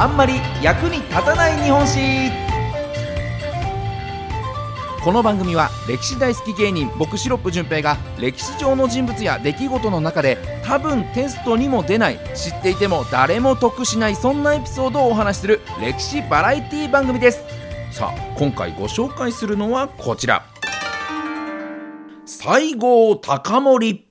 あんまり役に立たない日本史。この番組は歴史大好き芸人僕シロップ純平が歴史上の人物や出来事の中で多分テストにも出ない知っていても誰も得しないそんなエピソードをお話しする歴史バラエティ番組です。さあ今回ご紹介するのはこちら。西郷隆盛。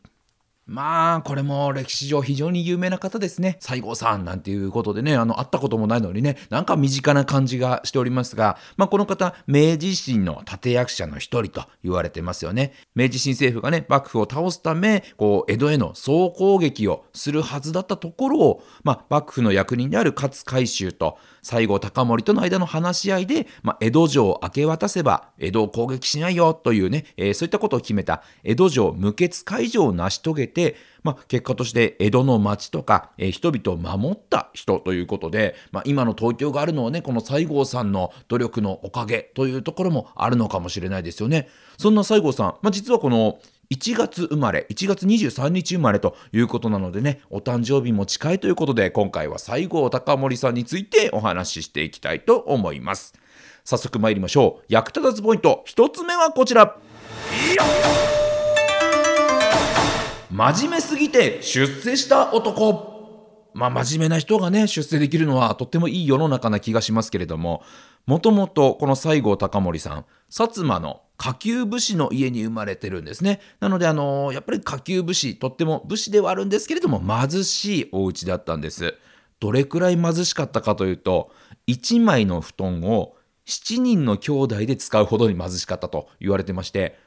まあ、これも歴史上非常に有名な方ですね。西郷さんなんていうことでね、あの、会ったこともないのにね、なんか身近な感じがしておりますが、まあ、この方、明治維新の立役者の一人と言われてますよね。明治新政府がね、幕府を倒すため、こう、江戸への総攻撃をするはずだったところを、まあ、幕府の役人である勝海舟と、西郷隆盛との間の話し合いで、まあ、江戸城を明け渡せば江戸を攻撃しないよというね、えー、そういったことを決めた江戸城無血解除を成し遂げて、まあ、結果として江戸の町とか、えー、人々を守った人ということで、まあ、今の東京があるのはねこの西郷さんの努力のおかげというところもあるのかもしれないですよね。そんな西郷さん、まあ、実はこの1月生まれ、1月23日生まれということなのでね、お誕生日も近いということで、今回は西郷隆盛さんについてお話ししていきたいと思います。早速参りましょう。役立たずポイント、1つ目はこちら。真面目すぎて出世した男。まあ、真面目な人がね、出世できるのはとってもいい世の中な気がしますけれども、もともとこの西郷隆盛さん、薩摩の下級武士の家に生まれてるんですね。なので、あのー、やっぱり下級武士、とっても武士ではあるんですけれども、貧しいお家だったんです。どれくらい貧しかったかというと、1枚の布団を7人の兄弟で使うほどに貧しかったと言われてまして、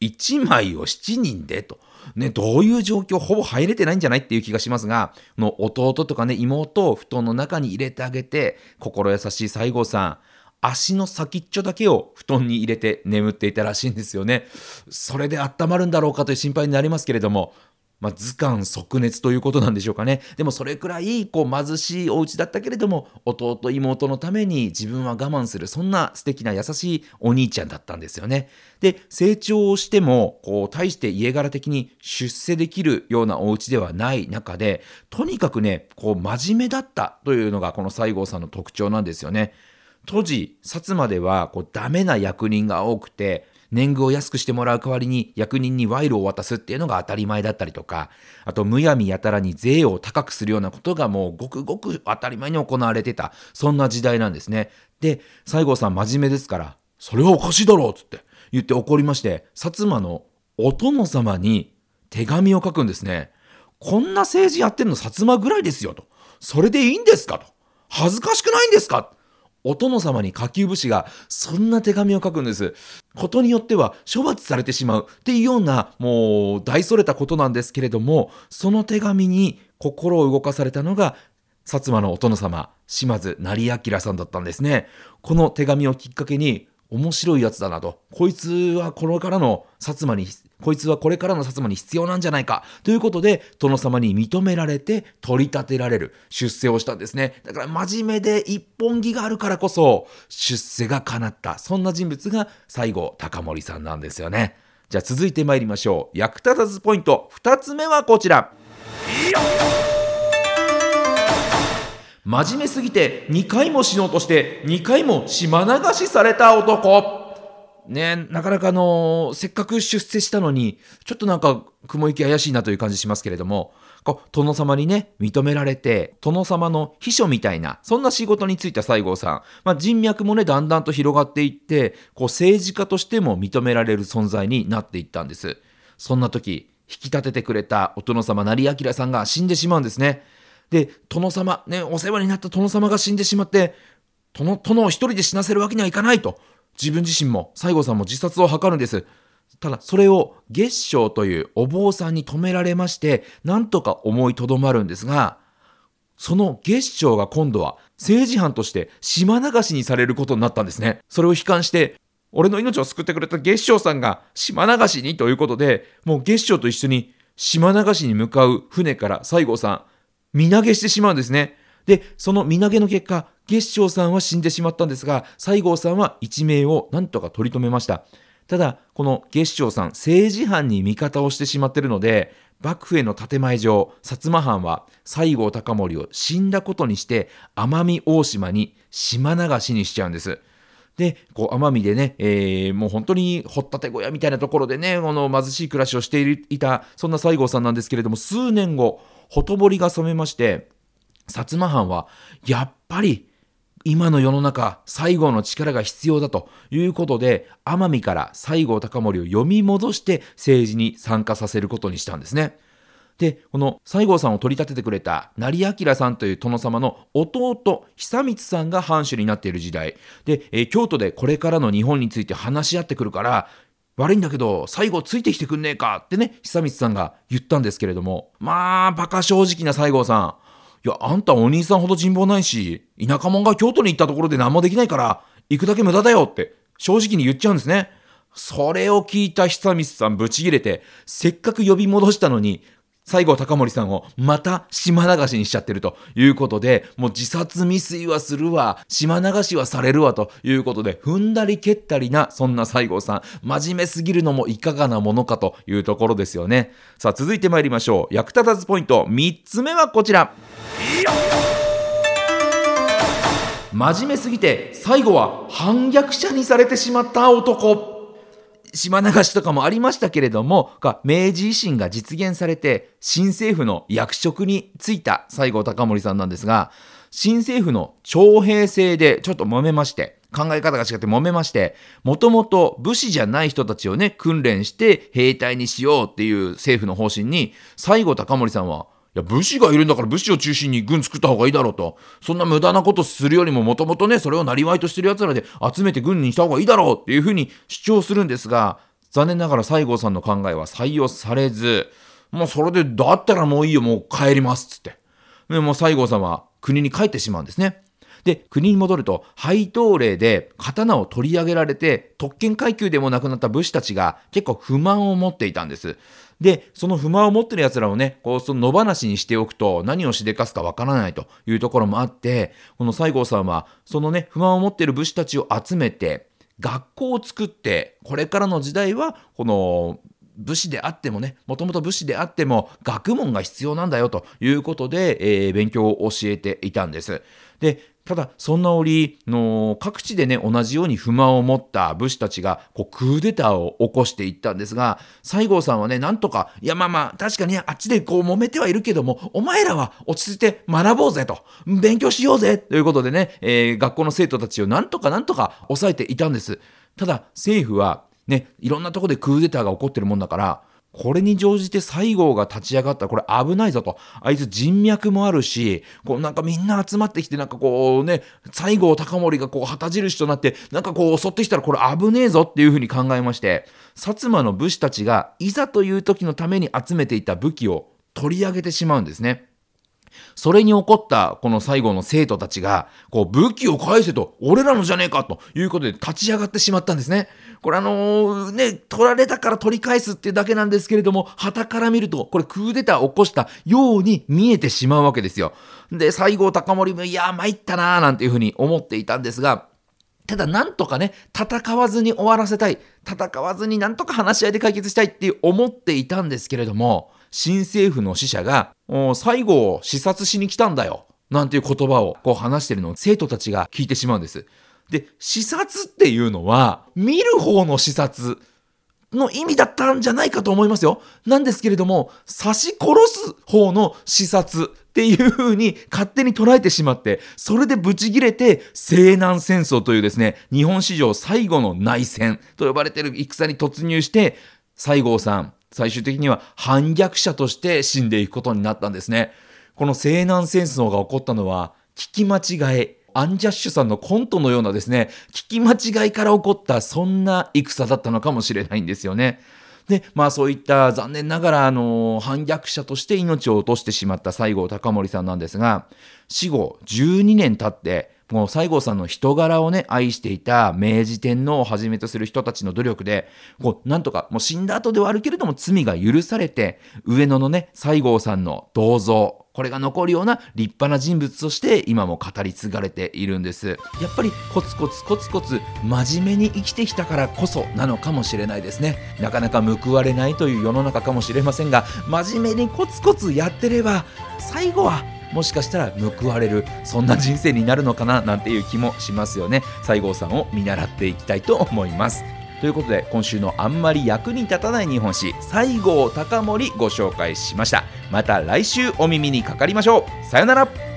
1枚を7人でと。ね、どういう状況、ほぼ入れてないんじゃないっていう気がしますが、の弟とかね、妹を布団の中に入れてあげて、心優しい西郷さん、足の先っちょだけを布団に入れて眠っていたらしいんですよね。それで温まるんだろうかという心配になりますけれども、まあ、図鑑即熱ということなんでしょうかね。でもそれくらいこう貧しいお家だったけれども、弟妹のために自分は我慢する、そんな素敵な優しいお兄ちゃんだったんですよね。で、成長をしても、こう、大して家柄的に出世できるようなお家ではない中で、とにかくね、こう、真面目だったというのがこの西郷さんの特徴なんですよね。当時、薩摩ではこうダメな役人が多くて、年貢を安くしてもらう代わりに役人に賄賂を渡すっていうのが当たり前だったりとか、あとむやみやたらに税を高くするようなことがもうごくごく当たり前に行われてた、そんな時代なんですね。で、西郷さん真面目ですから、それはおかしいだろうつって言って怒りまして、薩摩のお殿様に手紙を書くんですね。こんな政治やってんの薩摩ぐらいですよと。それでいいんですかと。恥ずかしくないんですかお殿様に下級武士がそんな手紙を書くんです。ことによっては処罰されてしまうっていうようなもう大それたことなんですけれども、その手紙に心を動かされたのが薩摩のお殿様、島津成明さんだったんですね。この手紙をきっかけに面白いやつだなと。こいつはこれからの薩摩に、こいつはこれからの薩摩に必要なんじゃないか。ということで、殿様に認められて取り立てられる出世をしたんですね。だから真面目で一本気があるからこそ、出世が叶った。そんな人物が西郷隆盛さんなんですよね。じゃあ続いて参りましょう。役立たずポイント。二つ目はこちら。真面目すぎて2回も死のうとして2回も島流しされた男。ねなかなかあの、せっかく出世したのに、ちょっとなんか雲行き怪しいなという感じしますけれども、こう殿様にね、認められて、殿様の秘書みたいな、そんな仕事に就いた西郷さん、まあ、人脈もね、だんだんと広がっていって、こう政治家としても認められる存在になっていったんです。そんな時、引き立ててくれたお殿様成明さんが死んでしまうんですね。で、殿様、ね、お世話になった殿様が死んでしまって、殿、殿を一人で死なせるわけにはいかないと、自分自身も、西郷さんも自殺を図るんです。ただ、それを月章というお坊さんに止められまして、なんとか思いとどまるんですが、その月章が今度は政治犯として島流しにされることになったんですね。それを悲観して、俺の命を救ってくれた月章さんが島流しにということで、もう月章と一緒に島流しに向かう船から西郷さん、身投げしてしまうんですね。で、その身投げの結果、月章さんは死んでしまったんですが、西郷さんは一命を何とか取り留めました。ただ、この月章さん、政治犯に味方をしてしまっているので、幕府への建前上薩摩藩は西郷隆盛を死んだことにして奄美大島に島流しにしちゃうんです。で、こう、奄美でね、えー、もう本当に掘ったて小屋みたいなところでね、この貧しい暮らしをしていた、そんな西郷さんなんですけれども、数年後、ほとぼりが染めまして、薩摩藩は、やっぱり、今の世の中、西郷の力が必要だということで、奄美から西郷隆盛を読み戻して政治に参加させることにしたんですね。で、この西郷さんを取り立ててくれた成明さんという殿様の弟、久光さんが藩主になっている時代。で、えー、京都でこれからの日本について話し合ってくるから、悪いんだけど、最後ついてきてくんねえかってね、久光さんが言ったんですけれども、まあ、馬鹿正直な西郷さん。いや、あんたお兄さんほど人望ないし、田舎者が京都に行ったところで何もできないから、行くだけ無駄だよって正直に言っちゃうんですね。それを聞いた久光さんブチギレて、せっかく呼び戻したのに、西郷隆盛さんをまた島流しにしちゃってるということで、もう自殺未遂はするわ、島流しはされるわということで、踏んだり蹴ったりな、そんな西郷さん、真面目すぎるのもいかがなものかというところですよね。さあ、続いて参りましょう。役立たずポイント、3つ目はこちら。真面目すぎて、最後は反逆者にされてしまった男。島流しとかもありましたけれども、明治維新が実現されて、新政府の役職に就いた西郷隆盛さんなんですが、新政府の徴兵制でちょっと揉めまして、考え方が違って揉めまして、もともと武士じゃない人たちをね、訓練して兵隊にしようっていう政府の方針に、西郷隆盛さんは、いや、武士がいるんだから武士を中心に軍作った方がいいだろうと。そんな無駄なことするよりももともとね、それを生りとしてる奴らで集めて軍にした方がいいだろうっていうふうに主張するんですが、残念ながら西郷さんの考えは採用されず、もうそれで、だったらもういいよ、もう帰りますっつって。で、もう西郷さんは国に帰ってしまうんですね。で、国に戻ると、配当令で刀を取り上げられて、特権階級でもなくなった武士たちが結構不満を持っていたんです。で、その不満を持ってる奴らをね、こう、その野放しにしておくと何をしでかすかわからないというところもあって、この西郷さんは、そのね、不満を持っている武士たちを集めて、学校を作って、これからの時代は、この、武士であってもね、もともと武士であっても学問が必要なんだよということで、えー、勉強を教えていたんです。で、ただ、そんな折の各地でね、同じように不満を持った武士たちがこうクーデターを起こしていったんですが、西郷さんはね、なんとか、いやまあまあ、確かにあっちでこう揉めてはいるけども、お前らは落ち着いて学ぼうぜと、勉強しようぜということでね、えー、学校の生徒たちをなんとかなんとか抑えていたんです。ただ、政府はね、いろんなとこでクーデターが起こってるもんだから、これに乗じて西郷が立ち上がったらこれ危ないぞと。あいつ人脈もあるし、こうなんかみんな集まってきてなんかこうね、西郷隆盛がこう旗印となってなんかこう襲ってきたらこれ危ねえぞっていうふうに考えまして、薩摩の武士たちがいざという時のために集めていた武器を取り上げてしまうんですね。それに起こったこの最後の生徒たちが、こう武器を返せと、俺らのじゃねえかということで立ち上がってしまったんですね。これあの、ね、取られたから取り返すっていうだけなんですけれども、旗から見ると、これクーデターを起こしたように見えてしまうわけですよ。で、西郷隆盛も、いや、参ったなーなんていうふうに思っていたんですが、ただなんとかね、戦わずに終わらせたい。戦わずになんとか話し合いで解決したいって思っていたんですけれども、新政府の使者が、最後を視察しに来たんだよ。なんていう言葉をこう話してるのを生徒たちが聞いてしまうんです。で、視察っていうのは、見る方の視察の意味だったんじゃないかと思いますよ。なんですけれども、刺し殺す方の視察っていう風に勝手に捉えてしまって、それでブチギレて西南戦争というですね、日本史上最後の内戦と呼ばれてる戦に突入して、西郷さん、最終的には反逆者として死んでいくことになったんですね。この西南戦争が起こったのは、聞き間違え、アンジャッシュさんのコントのようなですね、聞き間違いから起こったそんな戦だったのかもしれないんですよね。で、まあそういった残念ながら、あの、反逆者として命を落としてしまった西郷隆盛さんなんですが、死後12年経って、もう西郷さんの人柄をね愛していた明治天皇をはじめとする人たちの努力でこうなんとかもう死んだ後ではあるけれども罪が許されて上野のね西郷さんの銅像これが残るような立派な人物として今も語り継がれているんです。やっぱりコツコツコツコツ真面目に生きてきたからこそなのかもしれないですね。なかなか報われないという世の中かもしれませんが真面目にコツコツやってれば最後はもしかしたら報われるそんな人生になるのかななんていう気もしますよね。西郷さんを見習っていきたいと思います。ということで今週のあんまり役に立たない日本史西郷隆盛ご紹介しました。また来週お耳にかかりましょう。さよなら。